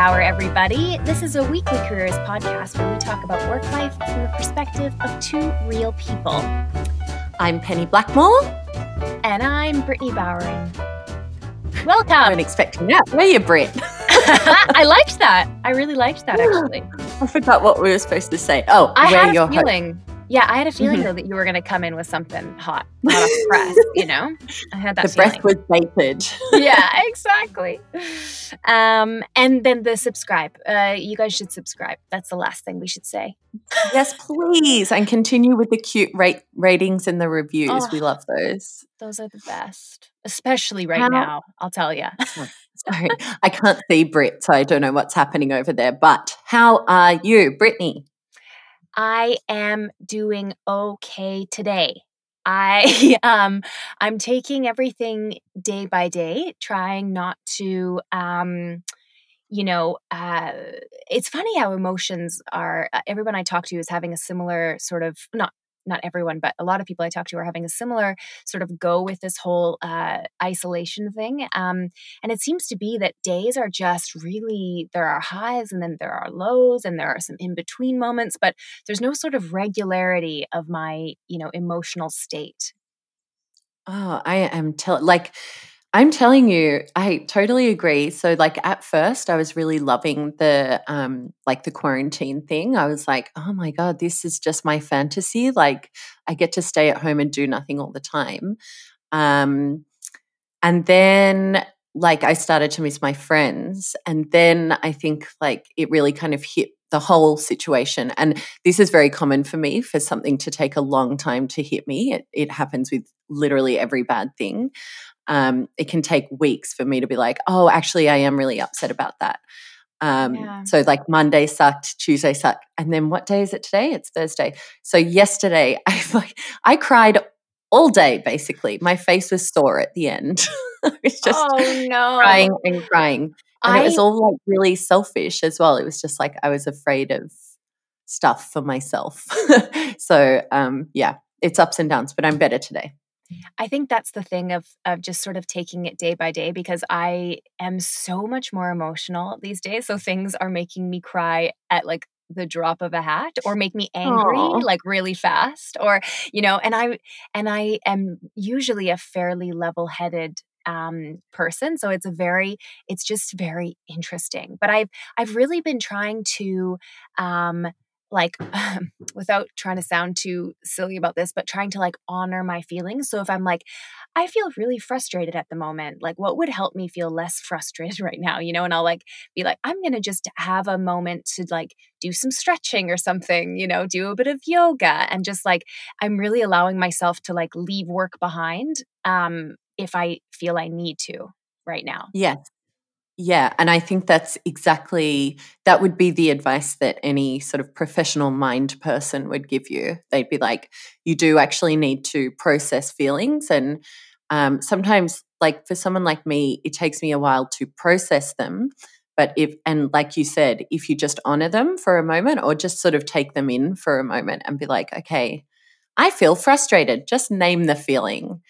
Hour, everybody. This is a weekly careers podcast where we talk about work life from the perspective of two real people. I'm Penny Blackmore. And I'm Brittany Bowering. Welcome. I wasn't expecting that. Where you, Britt? I liked that. I really liked that, actually. I forgot what we were supposed to say. Oh, I where had a feeling. Yeah, I had a feeling Mhm. though that you were going to come in with something hot, hot off the press. You know, I had that the feeling. breath was bated. yeah, exactly. Um, and then the subscribe. Uh, you guys should subscribe. That's the last thing we should say. yes, please. And continue with the cute rate ratings and the reviews. Oh. We love those. Those are the best, especially right How- now. I'll tell you. Sorry, I can't see Britt, so I don't know what's happening over there. But how are you, Brittany? I am doing okay today. I um I'm taking everything day by day, trying not to um you know, uh it's funny how emotions are uh, everyone I talk to is having a similar sort of not not everyone, but a lot of people I talk to are having a similar sort of go with this whole uh, isolation thing. Um, and it seems to be that days are just really, there are highs and then there are lows and there are some in between moments, but there's no sort of regularity of my you know emotional state Oh, I am tell like I'm telling you, I totally agree. So like at first I was really loving the um like the quarantine thing. I was like, "Oh my god, this is just my fantasy. Like I get to stay at home and do nothing all the time." Um and then like I started to miss my friends and then I think like it really kind of hit the whole situation and this is very common for me for something to take a long time to hit me. It, it happens with literally every bad thing. Um, it can take weeks for me to be like, oh, actually, I am really upset about that. Um, Yeah. So, like Monday sucked, Tuesday sucked, and then what day is it today? It's Thursday. So yesterday, I like I cried all day. Basically, my face was sore at the end. I was just oh no crying and crying, and I, it was all like really selfish as well. It was just like I was afraid of stuff for myself. so, um, yeah, it's ups and downs, but I'm better today. I think that's the thing of of just sort of taking it day by day because I am so much more emotional these days. So things are making me cry at like the drop of a hat or make me angry Aw. like really fast or you know and I and I am usually a fairly level-headed um person so it's a very it's just very interesting but I've I've really been trying to um like without trying to sound too silly about this but trying to like honor my feelings. So if i'm like i feel really frustrated at the moment like what would help me feel less frustrated right now you know? And i'll like be like i'm gonna just have a moment to like do some stretching or something you know do a bit of yoga and just like i'm really allowing myself to like leave work behind um if i feel i need to right now. Yes. Yeah. And I think that's exactly that would be the advice that any sort of professional mind person would give you. They'd be like, you do actually need to process feelings. And um, sometimes, like for someone like me, it takes me a while to process them. But if, and like you said, if you just honor them for a moment or just sort of take them in for a moment and be like, okay, I feel frustrated, just name the feeling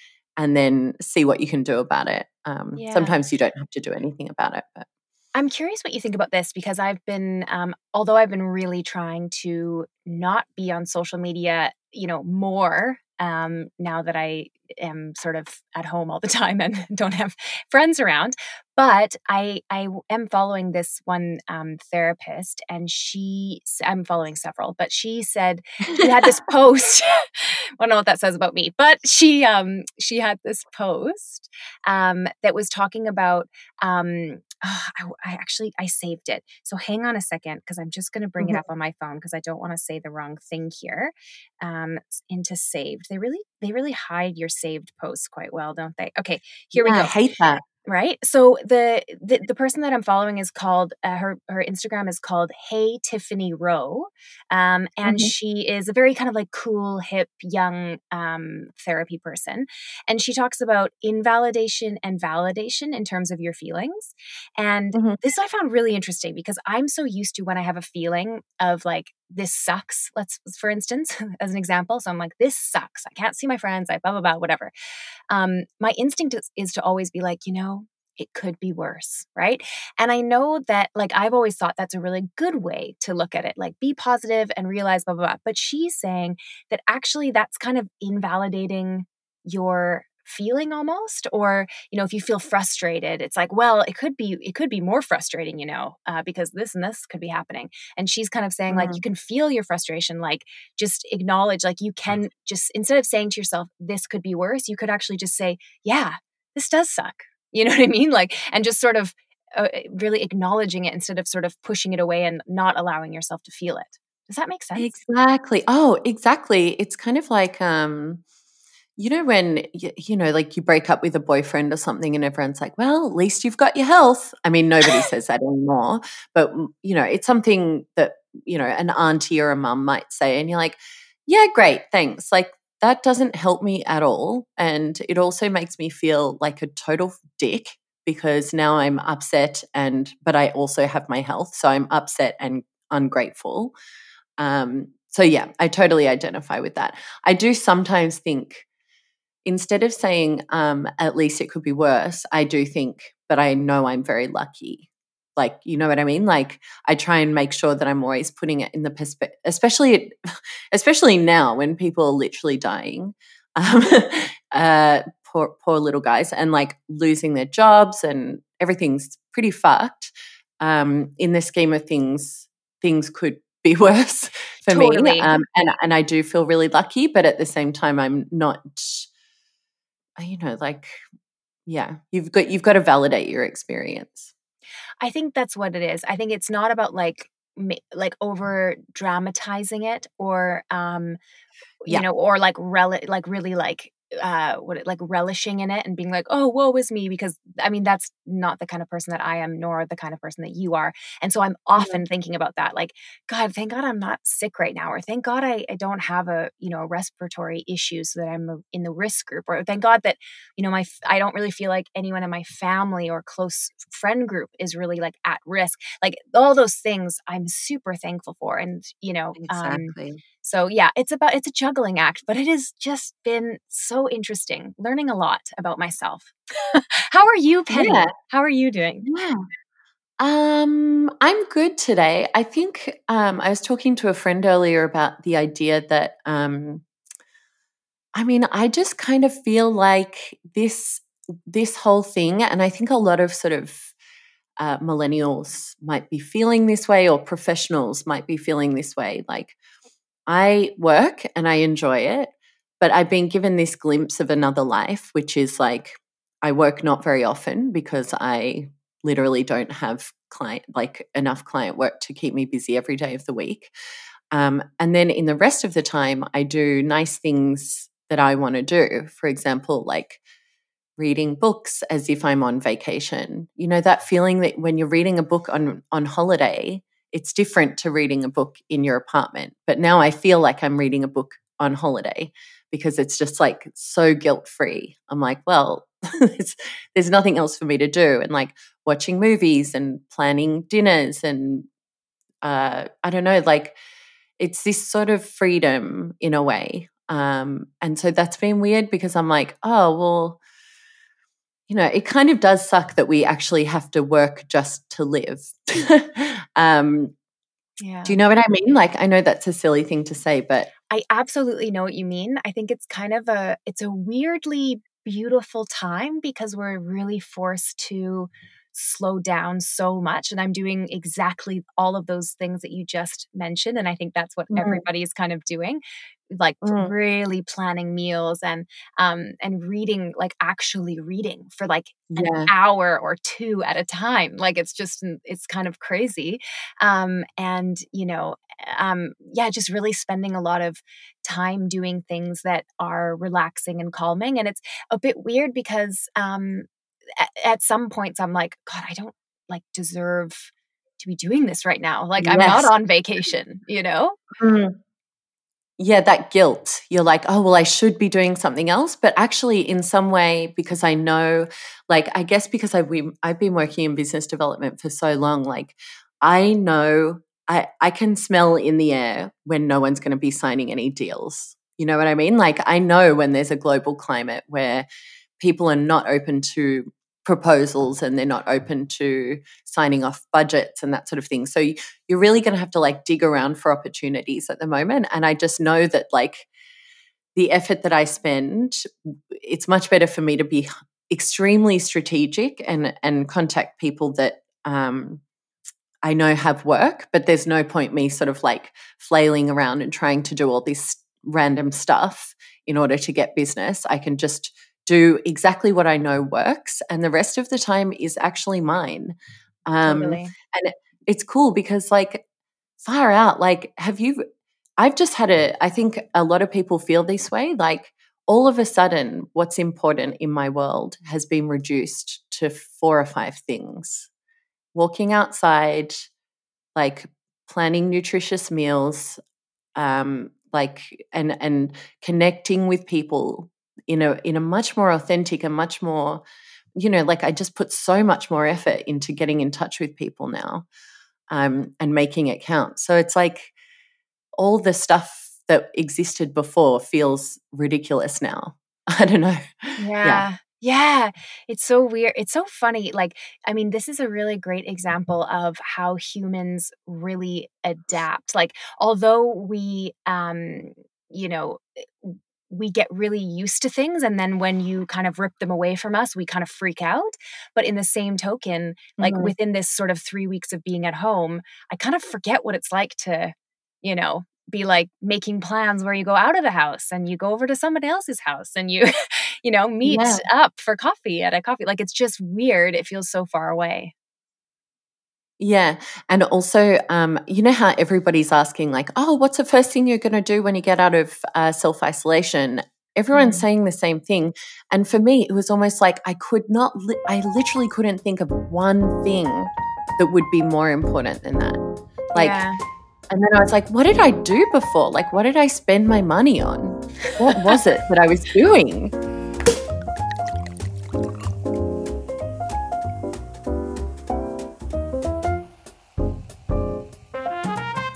and then see what you can do about it. Um, Yeah. Sometimes you don't have to do anything about it. But I'm curious what you think about this because I've been, um, although I've been really trying to not be on social media, you know, more um, now that I am sort of at home all the time and don't have friends around. But I I am following this one um, therapist, and she I'm following several, but she said she had this post. I don't know what that says about me, but she um she had this post um that was talking about um ah, I, I actually I saved it. So hang on a second because I'm just going to bring it Mhm. up on my phone because I don't want to say the wrong thing here. Um, into saved. They really they really hide your saved posts quite well, don't they? Okay, here we go I hate that. Right so the, the the person that i'm following is called uh, her her instagram is called hey tiffany rowe um and Mhm. she is a very kind of like cool hip young um therapy person and she talks about invalidation and validation in terms of your feelings and Mhm. this i found really interesting because i'm so used to when i have a feeling of like this sucks let's for instance as an example so i'm like this sucks i can't see my friends i blah blah blah whatever um, my instinct is, is to always be like, you know, it could be worse, right? And I know that, like, I've always thought that's a really good way to look at it, like, be positive and realize blah, blah, blah. But she's saying that actually that's kind of invalidating your feeling almost or you know if you feel frustrated it's like well it could be it could be more frustrating you know uh, because this and this could be happening. And she's kind of saying mm-hmm. like you can feel your frustration like just acknowledge like you can just instead of saying to yourself this could be worse you could actually just say yeah this does suck. You know what i mean? Like and just sort of uh, really acknowledging it instead of sort of pushing it away and not allowing yourself to feel it. Does that make sense? Exactly. Oh exactly. It's kind of like um you know when you, know like you break up with a boyfriend or something and everyone's like well at least you've got your health. I mean nobody says that anymore but you know it's something that you know an auntie or a mum might say and you're like yeah great thanks. Like that doesn't help me at all and it also makes me feel like a total dick because now i'm upset and but i also have my health so i'm upset and ungrateful. Um so yeah i totally identify with that. I do sometimes think instead of saying, um, at least it could be worse, I do think, but I know I'm very lucky. Like, you know what I mean? Like, I try and make sure that I'm always putting it in the perspective, especially, especially now when people are literally dying. Um, uh, poor, poor little guys, and like losing their jobs and everything's pretty fucked. Um, in the scheme of things, things could be worse for totally. me. Um, and and I do feel really lucky, but at the same time, I'm not you know, like, yeah, you've got you've got to validate your experience. I think that's what it is. I think it's not about like like over dramatizing it or um you yeah. know or like rel- like really like uh what like relishing in it and being like oh woe is me because i mean that's not the kind of person that i am nor the kind of person that you are and so i'm often thinking about that like god thank god i'm not sick right now or thank god i, I don't have a you know a respiratory issue so that i'm in the risk group or thank god that you know my i don't really feel like anyone in my family or close friend group is really like at risk like all those things i'm super thankful for and you know um, exactly. um so yeah, it's about it's a juggling act, but it has just been so interesting learning a lot about myself. How are you, Penny? Yeah. How are you doing? Yeah. Um, I'm good today. I think um, I was talking to a friend earlier about the idea that um, I mean, I just kind of feel like this this whole thing, and I think a lot of sort of uh, millennials might be feeling this way, or professionals might be feeling this way. Like, I work and I enjoy it, but I've been given this glimpse of another life, which is like I work not very often because I literally don't have client like enough client work to keep me busy every day of the week. Um, and then in the rest of the time, I do nice things that I want to do. For example, like reading books as if I'm on vacation. You know, that feeling that when you're reading a book on on holiday, it's different to reading a book in your apartment. But now I feel like I'm reading a book on holiday because it's just like so guilt free. I'm like, well, there's nothing else for me to do. And like watching movies and planning dinners and uh, I don't know, like it's this sort of freedom in a way. Um, and so that's been weird because I'm like, oh, well, you know, it kind of does suck that we actually have to work just to live. um, yeah. Do you know what I mean? Like, I know that's a silly thing to say, but I absolutely know what you mean. I think it's kind of a, it's a weirdly beautiful time because we're really forced to slow down so much and i'm doing exactly all of those things that you just mentioned and i think that's what mm-hmm. everybody is kind of doing like mm. really planning meals and um and reading like actually reading for like an hour or two at a time like it's just it's kind of crazy um and you know um yeah just really spending a lot of time doing things that are relaxing and calming and it's a bit weird because um at, at some points I'm like, God, I don't like deserve to be doing this right now. Like I'm not on vacation, you know? Mm. Yeah, that guilt. You're like, oh, well, I should be doing something else. But actually, in some way, because I know, like, I guess because I've, I've been working in business development for so long, like, I know I, I can smell in the air when no one's going to be signing any deals. You know what I mean? Like, I know when there's a global climate where people are not open to proposals and they're not open to signing off budgets and that sort of thing. So you're really going to have to like dig around for opportunities at the moment. And I just know that like the effort that I spend, it's much better for me to be extremely strategic and and contact people that um, I know have work, but there's no point me sort of like flailing around and trying to do all this random stuff in order to get business. I can just do exactly what I know works, and the rest of the time is actually mine. Um, totally. And it, it's cool because, like, far out, like, have you? I've just had a, I think a lot of people feel this way. Like, all of a sudden, what's important in my world has been reduced to four or five things walking outside, like planning nutritious meals, um, like and and connecting with people in a in a much more authentic and much more you know like i just put so much more effort into getting in touch with people now um, and making it count so it's like all the stuff that existed before feels ridiculous now i don't know yeah. yeah. Yeah, it's so weird. It's so funny. Like, I mean, this is a really great example of how humans really adapt. Like, although we, um, you know, we get really used to things and then when you kind of rip them away from us we kind of freak out but in the same token like mm-hmm. within this sort of 3 weeks of being at home i kind of forget what it's like to you know be like making plans where you go out of the house and you go over to somebody else's house and you you know meet yeah. up for coffee at a coffee like it's just weird it feels so far away yeah. And also, um, you know how everybody's asking, like, oh, what's the first thing you're going to do when you get out of uh, self isolation? Everyone's mm. saying the same thing. And for me, it was almost like I could not, li- I literally couldn't think of one thing that would be more important than that. Like, yeah. And then I was like, what did I do before? Like, what did I spend my money on? What was it that I was doing?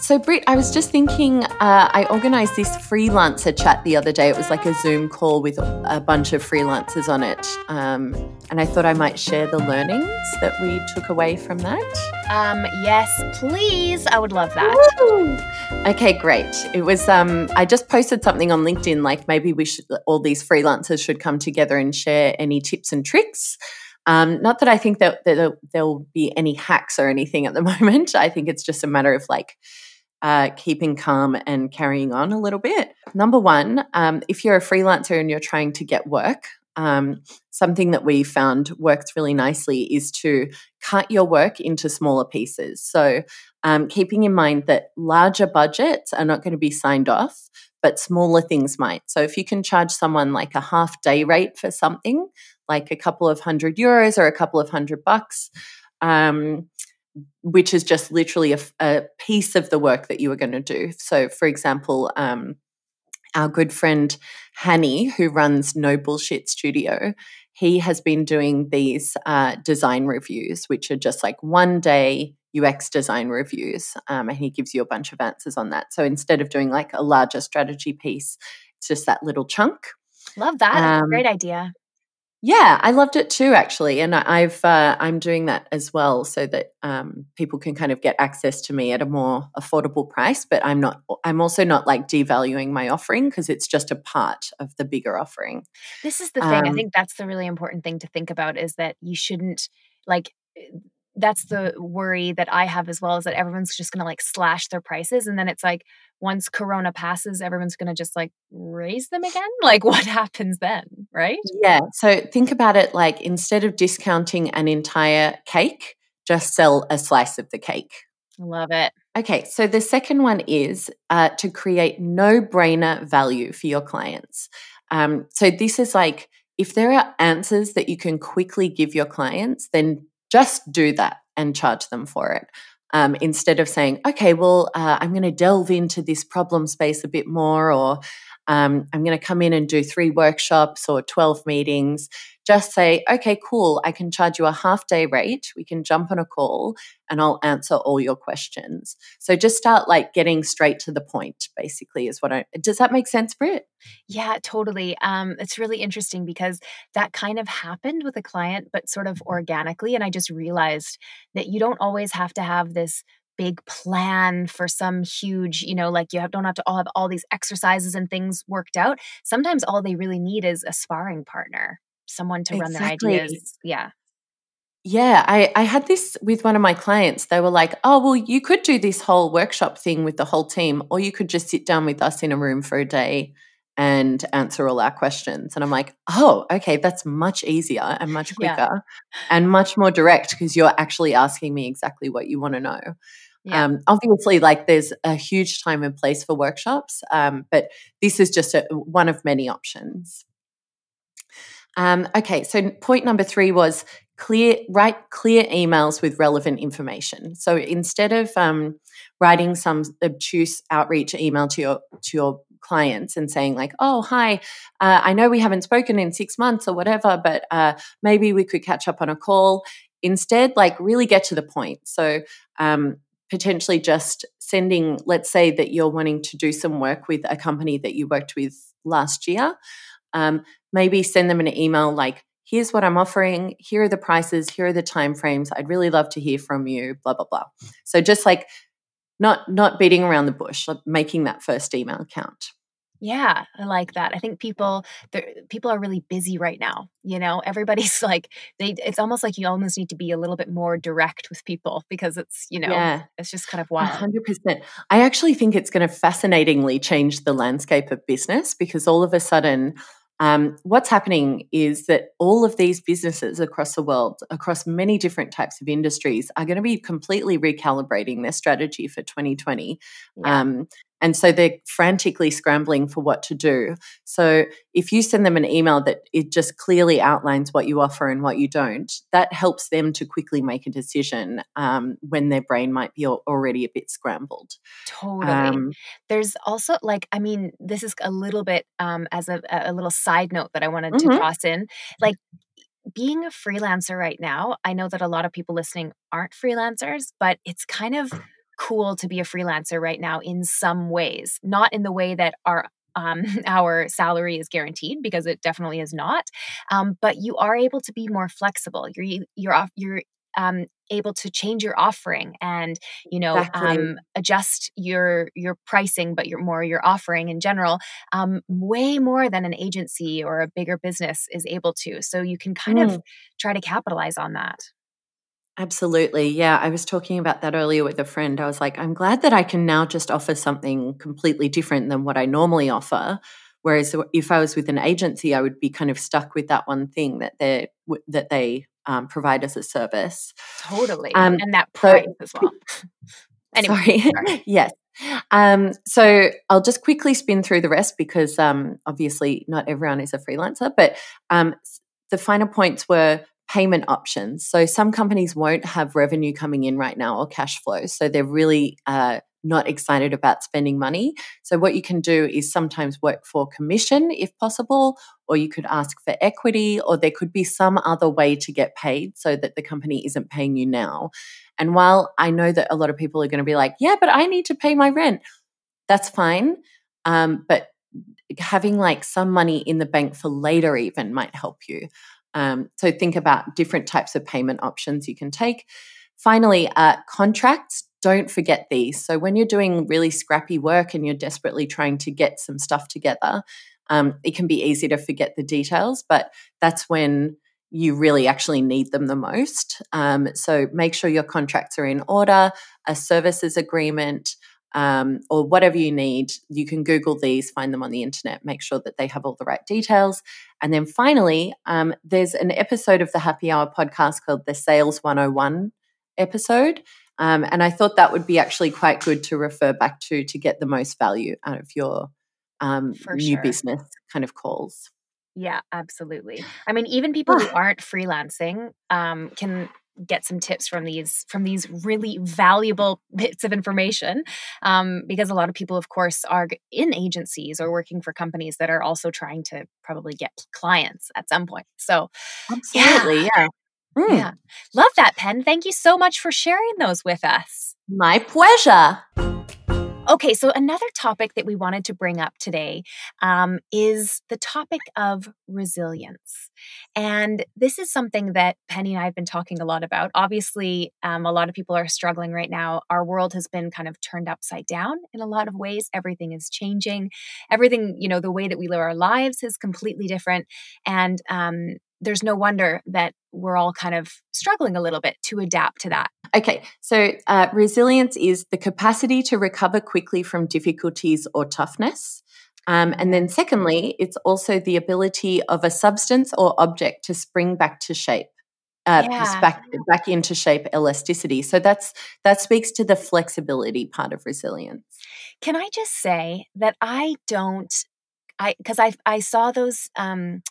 So, Britt, I was just thinking, uh, I organized this freelancer chat the other day. It was like a Zoom call with a bunch of freelancers on it. Um, and I thought I might share the learnings that we took away from that. Um, yes, please. I would love that. Woo! Okay, great. It was, um, I just posted something on LinkedIn like maybe we should, all these freelancers should come together and share any tips and tricks. Um, not that I think that, that there'll be any hacks or anything at the moment. I think it's just a matter of like, uh, keeping calm and carrying on a little bit. Number one, um, if you're a freelancer and you're trying to get work, um, something that we found works really nicely is to cut your work into smaller pieces. So, um, keeping in mind that larger budgets are not going to be signed off, but smaller things might. So, if you can charge someone like a half day rate for something, like a couple of hundred euros or a couple of hundred bucks, um, which is just literally a, a, piece of the work that you are going to do. So, for example, um, our good friend Hanny, who runs No Bullshit Studio, he has been doing these uh, design reviews, which are just like one day UX design reviews. Um, and he gives you a bunch of answers on that. So instead of doing like a larger strategy piece, it's just that little chunk. Love that. Um, Great idea. Yeah, I loved it too, actually, and I've uh, I'm doing that as well, so that um, people can kind of get access to me at a more affordable price. But I'm not. I'm also not like devaluing my offering because it's just a part of the bigger offering. This is the thing. Um, I think that's the really important thing to think about is that you shouldn't like that's the worry that I have as well is that everyone's just going to like slash their prices. And then it's like, once Corona passes, everyone's going to just like raise them again. Like, what happens then? Right. Yeah. So think about it like instead of discounting an entire cake, just sell a slice of the cake. I love it. Okay. So the second one is uh, to create no brainer value for your clients. Um, so this is like, if there are answers that you can quickly give your clients, then just do that and charge them for it. Um, instead of saying, okay, well, uh, I'm going to delve into this problem space a bit more, or um, I'm going to come in and do three workshops or 12 meetings, just say, okay, cool, I can charge you a half day rate. We can jump on a call and I'll answer all your questions. So just start like getting straight to the point, basically, is what I does that make sense, Britt? Yeah, totally. Um, it's really interesting because that kind of happened with a client, but sort of organically. And I just realized that you don't always have to have this big plan for some huge, you know, like you have, don't have to all have all these exercises and things worked out. Sometimes all they really need is a sparring partner, someone to exactly. run their ideas. Yeah. Yeah, I, I had this with one of my clients. They were like, oh, well, you could do this whole workshop thing with the whole team, or you could just sit down with us in a room for a day and answer all our questions. And I'm like, oh, okay, that's much easier and much quicker yeah. and much more direct because you're actually asking me exactly what you want to know. Yeah. Um, obviously, like there's a huge time and place for workshops, um, but this is just a, one of many options. Um, okay, so point number three was clear write clear emails with relevant information. So instead of um, writing some obtuse outreach email to your to your clients and saying like, "Oh, hi, uh, I know we haven't spoken in six months or whatever, but uh, maybe we could catch up on a call." Instead, like really get to the point. So um, potentially just sending, let's say that you're wanting to do some work with a company that you worked with last year, um, maybe send them an email like, here's what I'm offering, here are the prices, here are the timeframes. I'd really love to hear from you, blah, blah, blah. So just like not not beating around the bush, like making that first email count. Yeah, I like that. I think people people are really busy right now. You know, everybody's like they it's almost like you almost need to be a little bit more direct with people because it's, you know, yeah. it's just kind of wild. 100%. I actually think it's going to fascinatingly change the landscape of business because all of a sudden um, what's happening is that all of these businesses across the world, across many different types of industries, are going to be completely recalibrating their strategy for 2020. Yeah. Um, and so they're frantically scrambling for what to do. So if you send them an email that it just clearly outlines what you offer and what you don't, that helps them to quickly make a decision um, when their brain might be already a bit scrambled. Totally. Um, There's also like, I mean, this is a little bit um, as a, a, little side note that I wanted mm-hmm. to toss in. Like being a freelancer right now, I know that a lot of people listening aren't freelancers, but it's kind of cool to be a freelancer right now in some ways, not in the way that our um, our salary is guaranteed because it definitely is not. Um, but you are able to be more flexible. You're you're off, you're um, able to change your offering and you know exactly. um, adjust your your pricing, but your more your offering in general, um, way more than an agency or a bigger business is able to. So you can kind mm. of try to capitalize on that. Absolutely. Yeah. I was talking about that earlier with a friend. I was like, I'm glad that I can now just offer something completely different than what I normally offer. Whereas if I was with an agency, I would be kind of stuck with that one thing that they that they um, provide as a service. Totally, um, and that price so, as well. anyway, sorry. sorry. yes. Um, so I'll just quickly spin through the rest because um, obviously not everyone is a freelancer. But um, the final points were payment options. So some companies won't have revenue coming in right now or cash flow. So they're really uh, not excited about spending money. So what you can do is sometimes work for commission if possible, or you could ask for equity, or there could be some other way to get paid so that the company isn't paying you now. And while I know that a lot of people are going to be like, yeah, but I need to pay my rent, that's fine. Um, but having like some money in the bank for later even might help you. Um, so think about different types of payment options you can take. Finally, uh, contracts, don't forget these. So when you're doing really scrappy work and you're desperately trying to get some stuff together, um, it can be easy to forget the details, but that's when you really actually need them the most. Um, so make sure your contracts are in order, a services agreement, um, or whatever you need. You can Google these, find them on the internet, make sure that they have all the right details. And then finally, um, there's an episode of the Happy Hour podcast called the Sales 101 episode. Um, and I thought that would be actually quite good to refer back to to get the most value out of your um, new sure. business kind of calls. Yeah, absolutely. I mean, even people who aren't freelancing um, can get some tips from these from these really valuable bits of information um, because a lot of people of course are in agencies or working for companies that are also trying to probably get clients at some point so absolutely yeah, yeah. Mm. yeah. love that pen thank you so much for sharing those with us my pleasure Okay, so another topic that we wanted to bring up today um, is the topic of resilience. And this is something that Penny and I have been talking a lot about. Obviously, um, a lot of people are struggling right now. Our world has been kind of turned upside down in a lot of ways. Everything is changing. Everything, you know, the way that we live our lives is completely different. And um, there's no wonder that we're all kind of struggling a little bit to adapt to that. Okay, so uh, resilience is the capacity to recover quickly from difficulties or toughness. Um, and then, secondly, it's also the ability of a substance or object to spring back to shape. Uh, yeah. back back into shape elasticity so that's that speaks to the flexibility part of resilience can i just say that i don't i because i i saw those um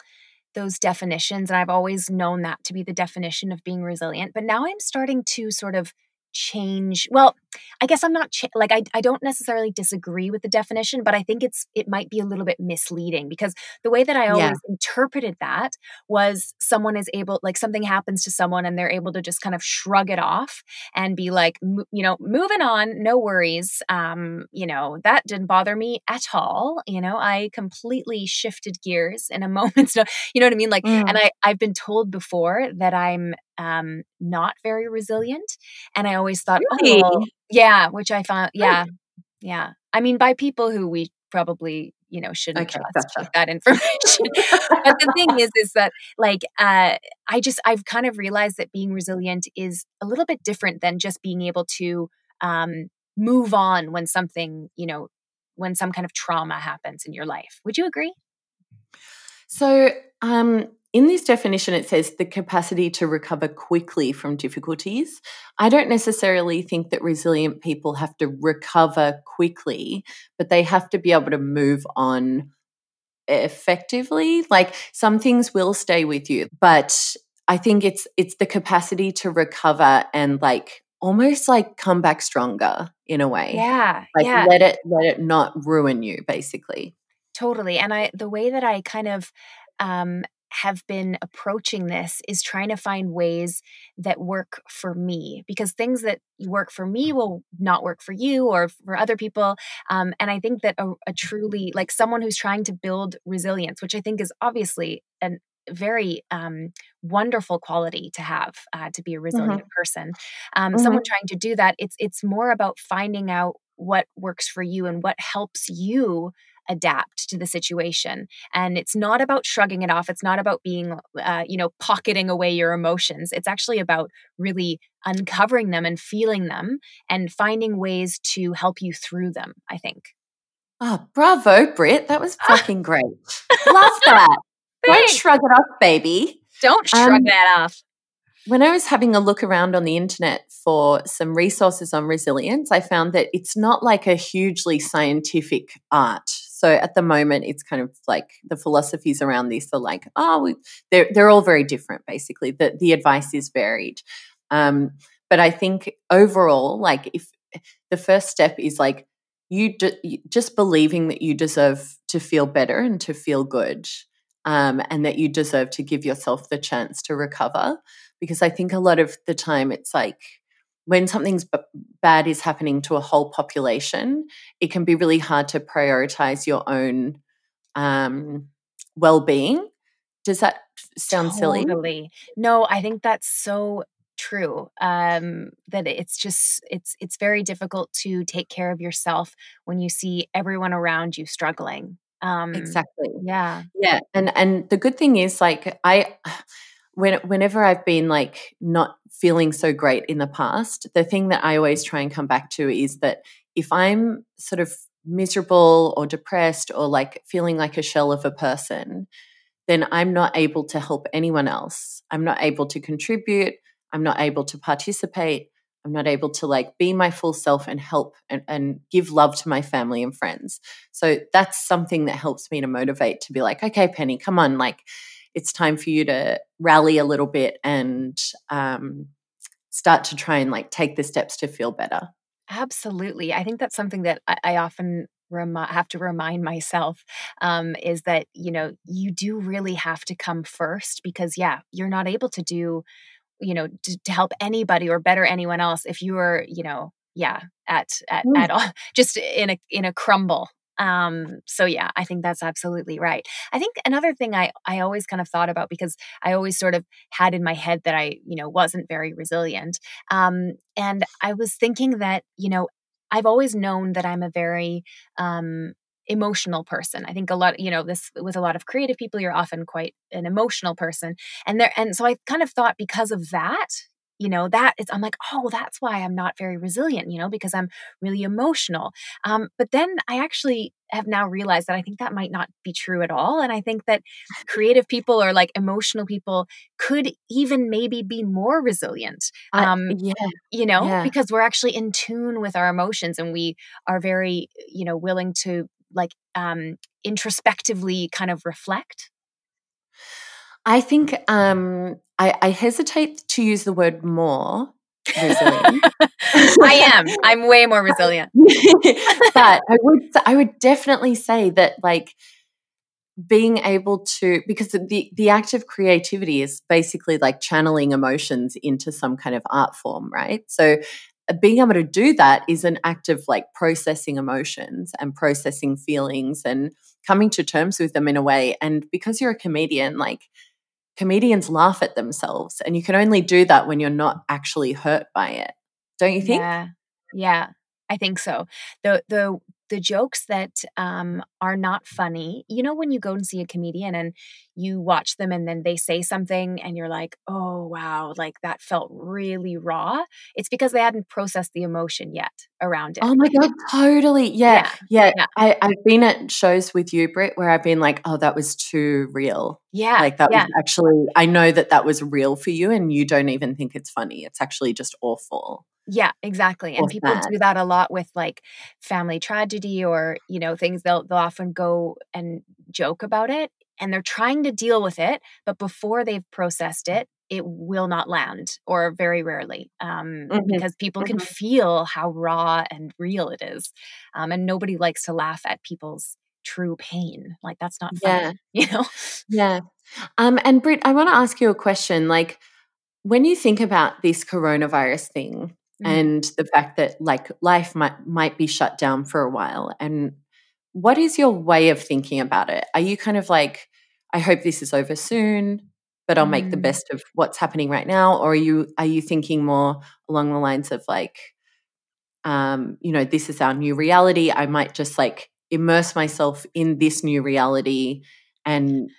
those definitions and I've always known that to be the definition of being resilient. But now I'm starting to sort of change well i guess i'm not cha- like I, I don't necessarily disagree with the definition but i think it's it might be a little bit misleading because the way that i always yeah. interpreted that was someone is able like something happens to someone and they're able to just kind of shrug it off and be like you know moving on no worries um you know that didn't bother me at all you know i completely shifted gears in a moment so you know what i mean like mm. and i i've been told before that i'm um, not very resilient. And I always thought, really? oh, yeah, which I found, yeah, yeah. I mean, by people who we probably, you know, shouldn't okay, trust gotcha. that information. but the thing is, is that like, uh, I just, I've kind of realized that being resilient is a little bit different than just being able to um, move on when something, you know, when some kind of trauma happens in your life. Would you agree? So, um, in this definition, it says the capacity to recover quickly from difficulties. I don't necessarily think that resilient people have to recover quickly, but they have to be able to move on effectively. Like some things will stay with you, but I think it's it's the capacity to recover and like almost like come back stronger in a way. Yeah. Like yeah. let it let it not ruin you basically. Totally. And I the way that I kind of um have been approaching this is trying to find ways that work for me because things that work for me will not work for you or for other people. Um, and I think that a, a truly, like someone who's trying to build resilience, which I think is obviously an very um, wonderful quality to have uh, to be a resilient mm-hmm. person. Um, mm-hmm. Someone trying to do that, it's it's more about finding out what works for you and what helps you adapt to the situation. And it's not about shrugging it off. It's not about being, uh, you know, pocketing away your emotions. It's actually about really uncovering them and feeling them and finding ways to help you through them, I think. Oh, bravo, Britt. That was fucking great. Love that. Don't shrug it off, baby. Don't shrug um, that off. When I was having a look around on the internet for some resources on resilience, I found that it's not like a hugely scientific art. So at the moment, it's kind of like the philosophies around this are like, oh, they're they're all very different. Basically, the the advice is varied. Um, but I think overall, like if the first step is like you just believing that you deserve to feel better and to feel good, um, and that you deserve to give yourself the chance to recover. Because I think a lot of the time it's like when something's b- bad is happening to a whole population, it can be really hard to prioritize your own um, well-being. Does that sound totally. silly? No, I think that's so true. Um, that it's just it's it's very difficult to take care of yourself when you see everyone around you struggling. Um, exactly. Yeah. Yeah. And and the good thing is, like, I when whenever I've been like not feeling so great in the past, the thing that I always try and come back to is that if I'm sort of miserable or depressed or like feeling like a shell of a person, then I'm not able to help anyone else. I'm not able to contribute. I'm not able to participate. I'm not able to like be my full self and help and, and give love to my family and friends. So that's something that helps me to motivate to be like, okay, Penny, come on, like it's time for you to rally a little bit and um, start to try and like take the steps to feel better. Absolutely. I think that's something that I, I often have to remind myself um, is that, you know, you do really have to come first because, yeah, you're not able to do, you know, to, to help anybody or better anyone else if you are, you know, yeah, at at, mm. at all, just in a in a crumble um so yeah i think that's absolutely right. I think another thing i i always kind of thought about because i always sort of had in my head that i you know wasn't very resilient um and i was thinking that you know i've always known that i'm a very um emotional person. I think a lot you know this with a lot of creative people you're often quite an emotional person and there and so i kind of thought because of that you know that is i'm like oh that's why i'm not very resilient you know because i'm really emotional um, but then i actually have now realized that i think that might not be true at all and i think that creative people or like emotional people could even maybe be more resilient um, uh, yeah you know yeah. because we're actually in tune with our emotions and we are very you know willing to like um introspectively kind of reflect I think um, I, I, hesitate to use the word more resilient. I am. I'm way more resilient. but I would I would definitely say that like being able to because the the act of creativity is basically like channeling emotions into some kind of art form, right? So uh, being able to do that is an act of like processing emotions and processing feelings and coming to terms with them in a way and because you're a comedian like comedians laugh at themselves and you can only do that when you're not actually hurt by it. Don't you think? Yeah. Yeah i think so. The the the jokes that um, are not funny. You know, when you go and see a comedian and you watch them and then they say something and you're like, oh, wow, like that felt really raw. It's because they hadn't processed the emotion yet around it. Oh my God, totally. Yeah. Yeah. yeah. I, I've been at shows with you, Britt, where I've been like, oh, that was too real. Yeah. Like that yeah. was actually, I know that that was real for you and you don't even think it's funny. It's actually just awful. Yeah, exactly. And people do that a lot with like family tragedy or, you know, things they'll they'll often go and joke about it and they're trying to deal with it, but before they've processed it, it will not land or very rarely um, mm-hmm. because people mm-hmm. can feel how raw and real it is. Um, and nobody likes to laugh at people's true pain. Like that's not fun, yeah. you know? Yeah. Um, and Britt, I want to ask you a question. Like, when you think about this coronavirus thing, mm. and the fact that like life might might be shut down for a while and what is your way of thinking about it are you kind of like i hope this is over soon but i'll mm. make the mm. best of what's happening right now or are you are you thinking more along the lines of like um you know this is our new reality i might just like immerse myself in this new reality and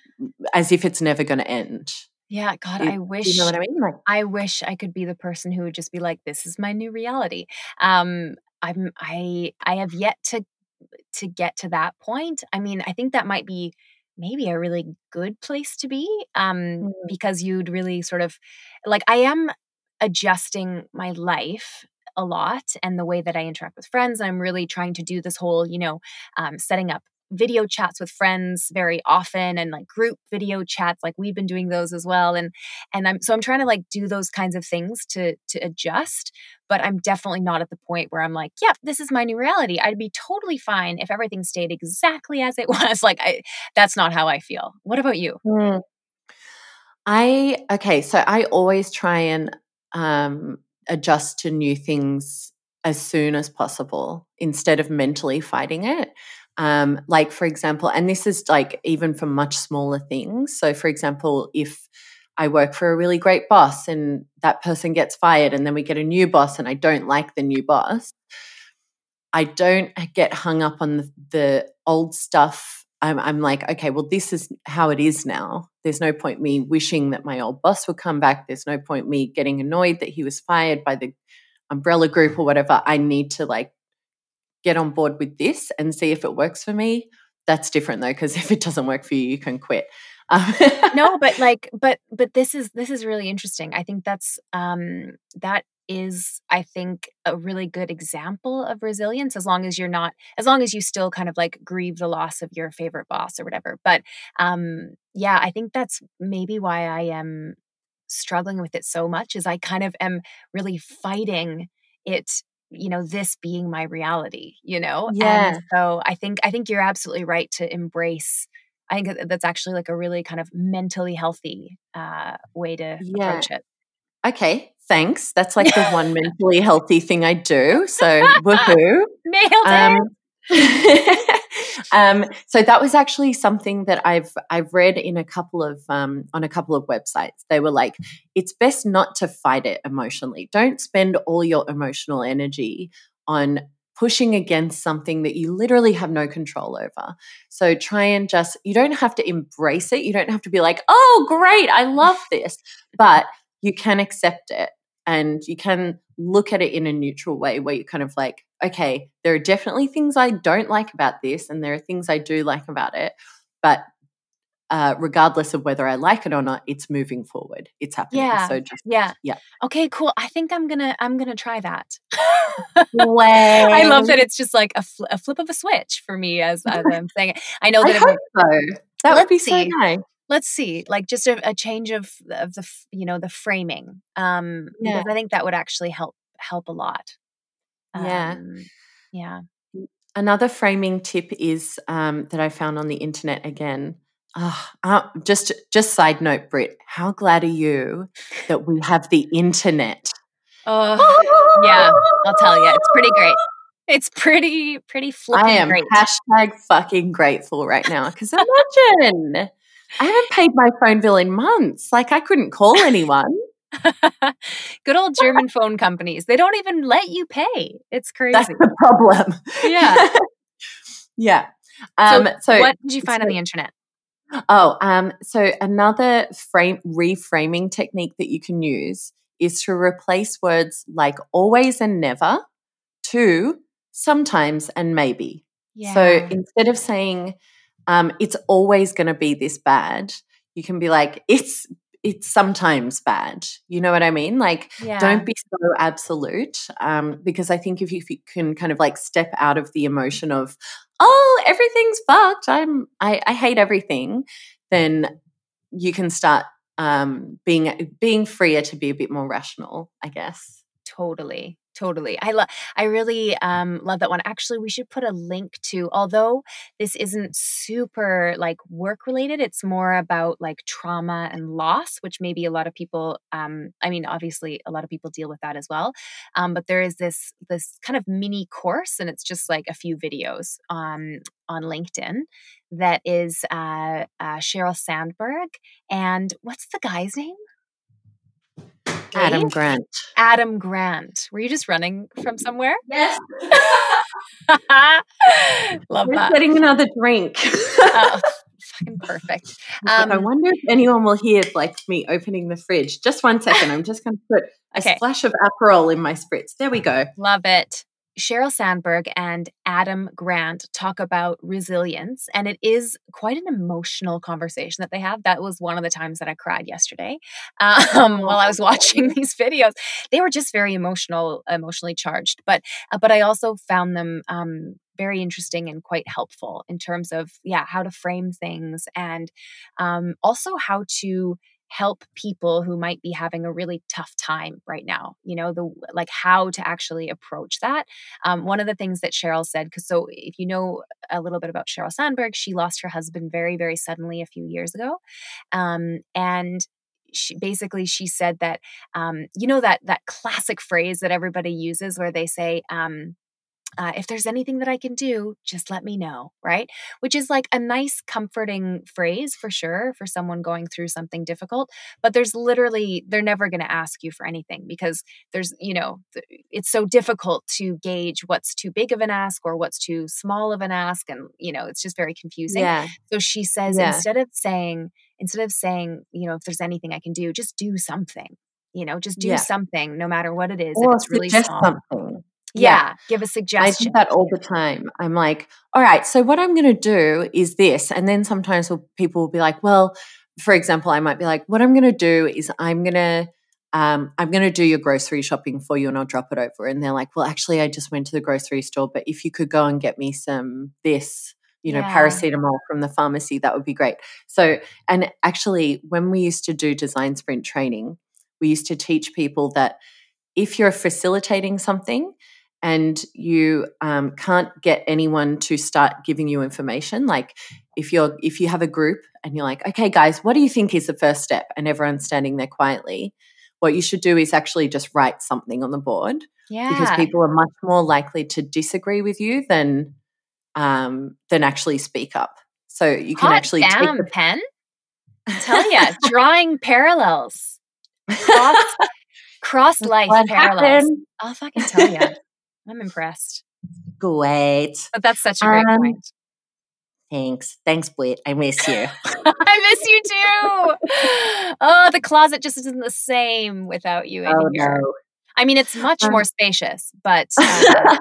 as if it's never going to end yeah, God, I wish you know what I mean? Like, I wish I could be the person who would just be like, "This is my new reality." Um, I'm I I have yet to to get to that point. I mean, I think that might be maybe a really good place to be um, mm. because you'd really sort of like I am adjusting my life a lot and the way that I interact with friends. I'm really trying to do this whole, you know, um, setting up video chats with friends very often and like group video chats like we've been doing those as well and and I'm so I'm trying to like do those kinds of things to to adjust but I'm definitely not at the point where I'm like yep yeah, this is my new reality. I'd be totally fine if everything stayed exactly as it was. Like I that's not how I feel. What about you? Mm. I okay so I always try and um adjust to new things as soon as possible instead of mentally fighting it um, like, for example, and this is like even for much smaller things. So, for example, if I work for a really great boss and that person gets fired, and then we get a new boss, and I don't like the new boss, I don't get hung up on the, the old stuff. I'm, I'm, like, okay, well, this is how it is now. There's no point me wishing that my old boss would come back. There's no point me getting annoyed that he was fired by the umbrella group or whatever. I need to like get on board with this and see if it works for me. That's different though, because if it doesn't work for you, you can quit. Um, no, but like, but but this is this is really interesting. I think that's um that is i think a really good example of resilience as long as you're not as long as you still kind of like grieve the loss of your favorite boss or whatever but um yeah i think that's maybe why i am struggling with it so much is I kind of am really fighting it you know this being my reality you know Yeah. and so i think i think you're absolutely right to embrace i think that's actually like a really kind of mentally healthy uh way to Yeah. approach it Okay, thanks. That's like the one mentally healthy thing I do. So woohoo. nailed it Um, um, so that was actually something that I've I've read in a couple of um, on a couple of websites. They were like, it's best not to fight it emotionally. Don't spend all your emotional energy on pushing against something that you literally have no control over. So try and just you don't have to embrace it. You don't have to be like, oh great, I love this, but you can accept it and you can look at it in a neutral way where you're kind of like, okay, there are definitely things I don't like about this, and there are things I do like about it. But uh, regardless of whether I like it or not, it's moving forward. It's happening. Yeah. So just yeah Yeah. okay cool i think i'm gonna i'm gonna try that Way. i love that it's just like a, fl- a flip of a switch for me as, as i'm saying it. i know I that it hope so. That would be so nice. Let's see like just a, a change of of the you know the framing um Yeah. because i think that would actually help help a lot Yeah. um, yeah Another framing tip is um, that I found on the internet again. Ah, uh, just, just side note, Britt. How glad are you that we have the internet? oh yeah i'll tell you it's pretty great it's pretty pretty flipping I am great hashtag fucking grateful right now because imagine I haven't paid my phone bill in months. Like I couldn't call anyone. good old german phone companies they don't even let you pay it's crazy That's the problem. Yeah. yeah. Um, so, what did you find on the internet oh, um, so another frame reframing technique that you can use is to replace words like always and never to sometimes and maybe. yeah So instead of saying um, it's always going to be this bad, you can be like it's it's sometimes bad. You know what I mean? Like yeah don't be so absolute um, because I think if you, if you can kind of like step out of the emotion of oh everything's fucked, I'm I, I hate everything, then you can start um, being being freer to be a bit more rational, I guess. totally totally i love i really um love that one actually we should put a link to although this isn't super like work related it's more about like trauma and loss which maybe a lot of people um i mean obviously a lot of people deal with that as well um but there is this this kind of mini course and it's just like a few videos um on linkedin that is uh, uh sheryl sandberg and what's the guy's name Adam Grant. Adam Grant. Were you just running from somewhere? Yes. Love We're that. getting another drink. Oh, fucking perfect. I Um, wonder if anyone will hear like me opening the fridge. Just one second. I'm just going to put a Okay. splash of Aperol in my spritz. There we go. Love it. Sheryl Sandberg and Adam Grant talk about resilience, and it is quite an emotional conversation that they have. That was one of the times that I cried yesterday um, while I was watching these videos. They were just very emotional, emotionally charged, but uh, but I also found them um, very interesting and quite helpful in terms of yeah how to frame things and um, also how to help people who might be having a really tough time right now you know the like how to actually approach that. Um, one of the things that sheryl said because so if you know a little bit about sheryl sandberg she lost her husband very very suddenly a few years ago. Um, and she basically she said that um, you know that that classic phrase that everybody uses where they say um, uh, if there's anything that I can do, just let me know, right? Which is like a nice, comforting phrase for sure for someone going through something difficult. But there's literally, they're never going to ask you for anything because there's, you know, it's so difficult to gauge what's too big of an ask or what's too small of an ask. And, you know, it's just very confusing. Yeah. So she says Yeah. instead of saying, instead of saying, you know, if there's anything I can do, just do something. You know, just do Yeah. something, no matter what it is. Or if it's really suggest small. something. Yeah, give a suggestion. I do that all the time. I'm like, all right, so what I'm going to do is this. And then sometimes people will be like, well, for example, I might be like, what I'm going to do is I'm going to, um, I'm going to do your grocery shopping for you and I'll drop it over. And they're like, well, actually, I just went to the grocery store, but if you could go and get me some this you know, Yeah. paracetamol from the pharmacy, that would be great. So, and actually, when we used to do design sprint training, we used to teach people that if you're facilitating something and you um, can't get anyone to start giving you information, like if you're if you have a group and you're like, okay, guys, what do you think is the first step? And everyone's standing there quietly. What you should do is actually just write something on the board Yeah. because people are much more likely to disagree with you than um, than actually speak up. So you can Hot actually take the pen. Tell ya, drawing parallels, cross, cross life parallels. happened? I'll fucking tell ya. I'm impressed. Great. But that's such a great Um, point. Thanks. Thanks, Blit. I miss you. I miss you too. Oh, the closet just isn't the same without you in oh here. no. I mean, it's much Um, more spacious, but uh,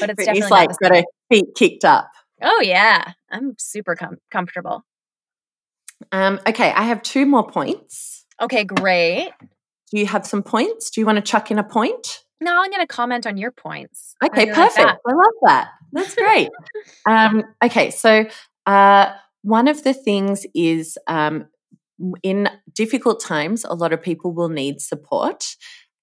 but it's definitely like got her feet kicked up. Oh yeah, I'm super com- comfortable. Um, okay, I have two more points. Okay, great. Do you have some points? Do you want to chuck in a point? Now I'm going to comment on your points. Okay, really like perfect. I love that. That's great. um, okay, so uh, one of the things is um, in difficult times, a lot of people will need support.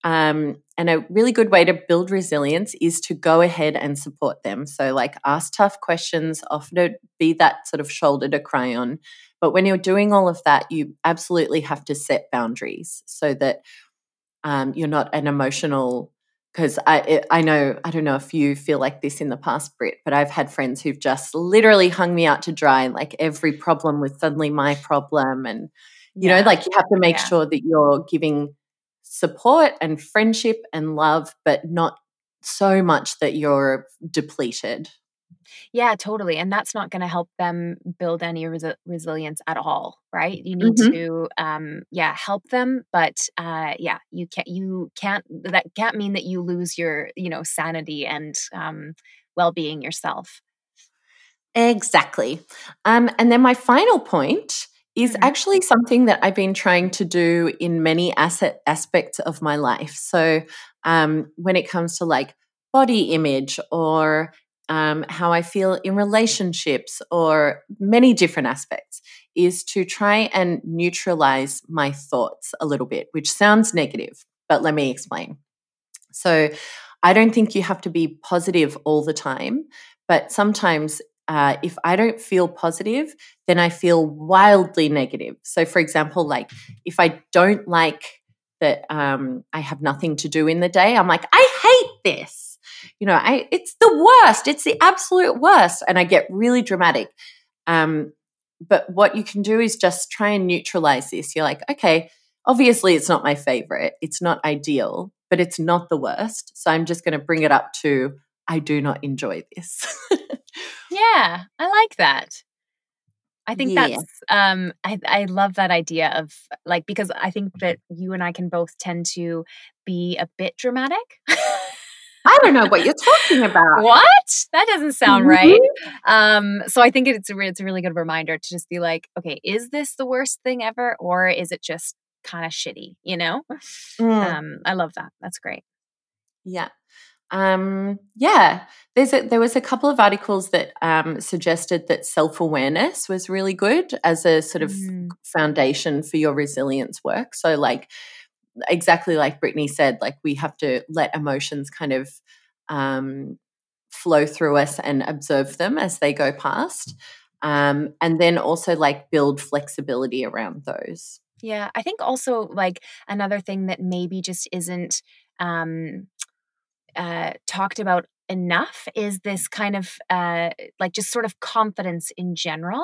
Um, and a really good way to build resilience is to go ahead and support them. So, like, ask tough questions, to be that sort of shoulder to cry on. But when you're doing all of that, you absolutely have to set boundaries so that um, you're not an emotional because I it, I know I don't know if you feel like this in the past, Brit, but I've had friends who've just literally hung me out to dry. and Like every problem was suddenly my problem, and you know, like you have to make Yeah. sure that you're giving support and friendship and love, but not so much that you're depleted. Yeah, totally. And that's not going to help them build any resi- resilience at all, right? You need Mhm. to, um, yeah, help them, but uh, yeah, you can't. You can't. That can't mean that you lose your, you know, sanity and um, well-being yourself. Exactly. Um, and then my final point is Mhm. actually something that I've been trying to do in many asset aspects of my life. So um, when it comes to like body image or um, how I feel in relationships or many different aspects, is to try and neutralize my thoughts a little bit, which sounds negative, but let me explain. So I don't think you have to be positive all the time, but sometimes uh, if I don't feel positive, then I feel wildly negative. So, for example, like if I don't like that um, I have nothing to do in the day, I'm like, I hate this. You know, I it's the worst. It's the absolute worst, and I get really dramatic. Um, but what you can do is just try and neutralize this. You're like, okay, obviously it's not my favorite. It's not ideal, but it's not the worst. So I'm just going to bring it up to I do not enjoy this. Yeah, I like that. I think Yeah. that's um I I love that idea of like because I think that you and I can both tend to be a bit dramatic. I don't know what you're talking about. what? That doesn't sound right. Mm-hmm. Um so I think it's a re- it's a really good reminder to just be like, okay, is this the worst thing ever or is it just kind of shitty, you know? Mm, Um I love that. That's great. yeah. Um, yeah. There's a, there was a couple of articles that um, suggested that self awareness was really good as a sort of Mm. foundation for your resilience work. So, like, exactly like Brittany said, like, we have to let emotions kind of um, flow through us and observe them as they go past. Um, and then also, like, build flexibility around those. Yeah, I think also like another thing that maybe just isn't um, uh, talked about enough is this kind of uh, like just sort of confidence in general.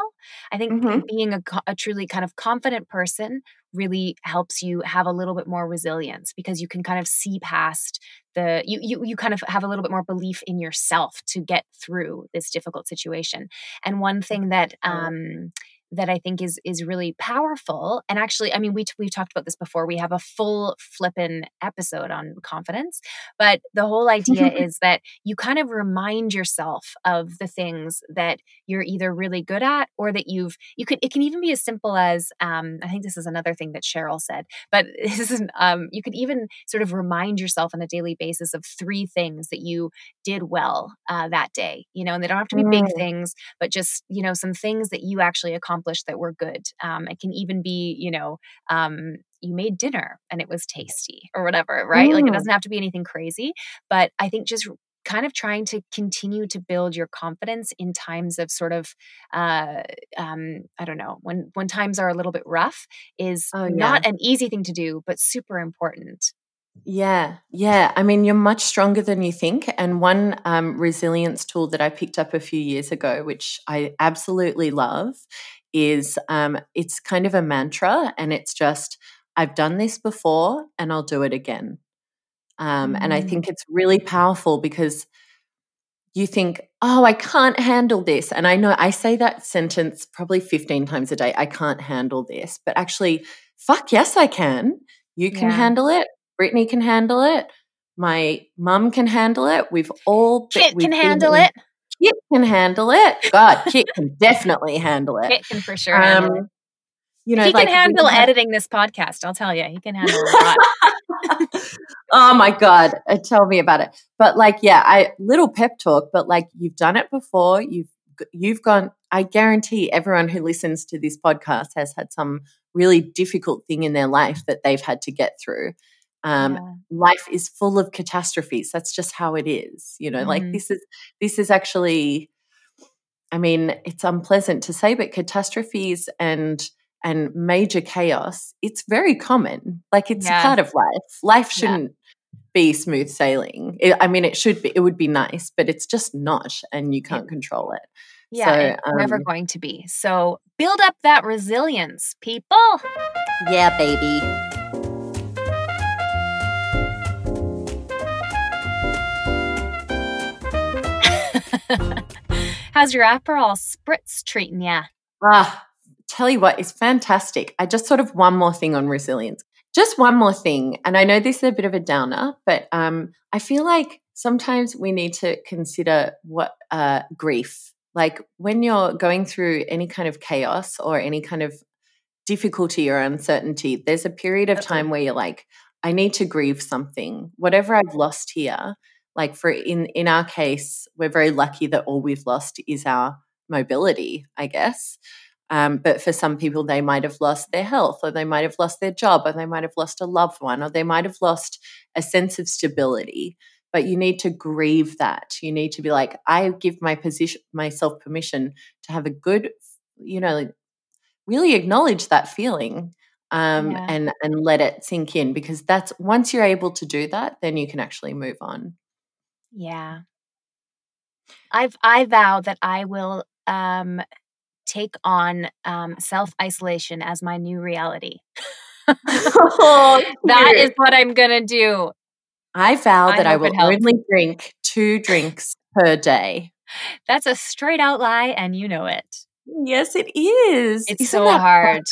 I think Mhm. being a, a truly kind of confident person really helps you have a little bit more resilience because you can kind of see past the you you you kind of have a little bit more belief in yourself to get through this difficult situation. And one thing that um that I think is is really powerful. And actually, I mean, we we've talked about this before. We have a full flippin' episode on confidence, but the whole idea is that you kind of remind yourself of the things that you're either really good at or that you've you could it can even be as simple as um, I think this is another thing that Sheryl said, but this is um, you could even sort of remind yourself on a daily basis of three things that you did well uh, that day. You know, and they don't have to be mm. big things, but just you know some things that you actually accomplished that were good. Um, it can even be you know um, you made dinner and it was tasty or whatever, right? Mm. Like it mm. doesn't have to be anything crazy, but I think just kind of trying to continue to build your confidence in times of sort of uh, um, i don't know when when times are a little bit rough is oh, yeah. not an easy thing to do but super important yeah, yeah. I mean, you're much stronger than you think. And one um, resilience tool that I picked up a few years ago, which I absolutely love, is um, it's kind of a mantra, and it's just I've done this before, and I'll do it again. Um, mm-hmm. And I mm. think it's really powerful because you think, oh, I can't handle this. And I know I say that sentence probably 15 times a day I can't handle this. But actually, fuck, yes, I can. You can yeah. handle it. Brittany can handle it. My mum can handle it. We've all Kit we've can handle it. Kit can handle it. God, Kit can definitely handle it. Kit can for sure um. You know, he like can handle editing this podcast. I'll tell you, he can handle a lot. oh my god, uh, tell me about it. But like, yeah, I little pep talk. But like, you've done it before. You've you've gone. I guarantee everyone who listens to this podcast has had some really difficult thing in their life that they've had to get through. Um, yeah. Life is full of catastrophes. That's just how it is. You know, mm. like this is this is actually. I mean, it's unpleasant to say, but catastrophes and and major chaos, it's very common. Like it's yeah. part of life. Life shouldn't yeah. be smooth sailing. It, I mean, it should be. It would be nice, but it's just not, and you can't control it. Yeah, so, it's um, never going to be. So build up that resilience, people. Yeah, baby. How's your Aperol spritz treating ya? Ah, tell you what, it's fantastic. I just sort of one more thing on resilience. Just one more thing. And I know this is a bit of a downer, but um, I feel like sometimes we need to consider what uh, grief, like when you're going through any kind of chaos or any kind of difficulty or uncertainty, there's a period of time where you're like, I need to grieve something. Whatever I've lost here, like for in in our case, we're very lucky that all we've lost is our mobility, I guess. Um, but for some people, they might have lost their health, or they might have lost their job, or they might have lost a loved one, or they might have lost a sense of stability. But you need to grieve that. You need to be like, I give my position myself permission to have a good, you know, really acknowledge that feeling um, yeah. and and let it sink in because that's once you're able to do that, then you can actually move on. Yeah. I've I vow that I will um take on um, self isolation as my new reality. oh, that is what I'm going to do. I vow I that I will only drink two drinks per day. That's a straight out lie, and you know it. Yes, it is. It's Isn't so hard.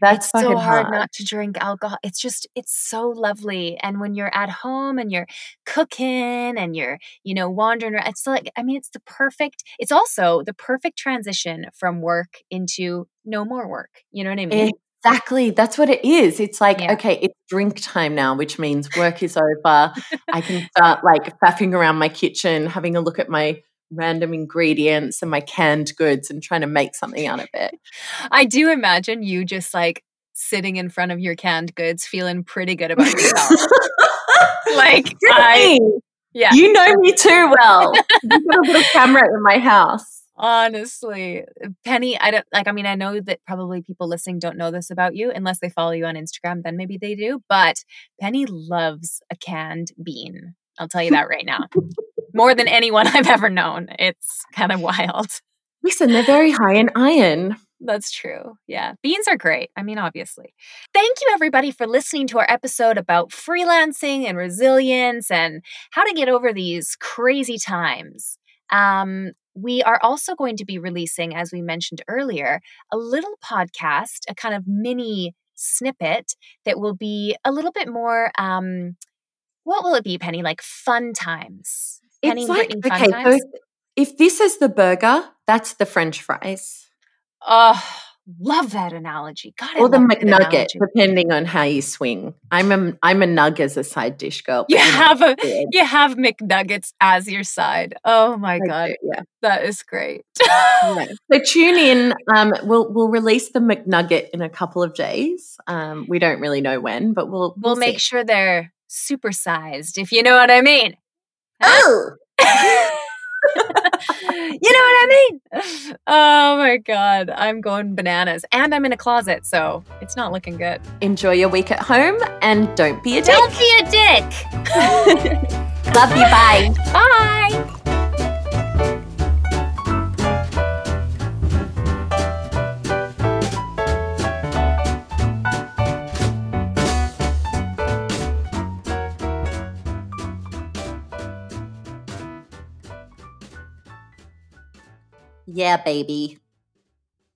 That's it's so hard, hard, not to drink alcohol. It's just it's so lovely. And when you're at home and you're cooking and you're, you know, wandering around, it's like I mean, it's the perfect, it's also the perfect transition from work into no more work. You know what I mean? Exactly. That's what it is. It's like, yeah. okay, it's drink time now, which means work is over. I can start like faffing around my kitchen, having a look at my random ingredients and my canned goods and trying to make something out of it. I do imagine you just like sitting in front of your canned goods feeling pretty good about yourself. like I yeah. You know me too well. You've got a little camera in my house. Honestly, Penny, I don't like. I mean, I know that probably people listening don't know this about you unless they follow you on Instagram. Then maybe they do. But Penny loves a canned bean. I'll tell you that right now more than anyone I've ever known. It's kind of wild. Listen, they're very high in iron. That's true. Yeah. Beans are great. I mean, obviously. Thank you, everybody, for listening to our episode about freelancing and resilience and how to get over these crazy times. Um, we are also going to be releasing, as we mentioned earlier, a little podcast, a kind of mini snippet that will be a little bit more. Um, what will it be, Penny? Like fun times. Penny it's like, okay, so if this is the burger, that's the French fries. Oh, love that analogy. God, or the McNugget, depending on how you swing. I'm a I'm a nug as a side dish girl. You have a you have McNuggets as your side. Oh my I god, do, yeah, that is great. yeah. So tune in. Um, we'll we'll release the McNugget in a couple of days. Um, we don't really know when, but we'll we'll, we'll make sure they're supersized, if you know what I mean. Oh. you know what I mean? Oh my God. I'm going bananas. And I'm in a closet, so it's not looking good. Enjoy your week at home and don't be a dick. Don't be a dick. Love you. Bye. Bye. Yeah, baby.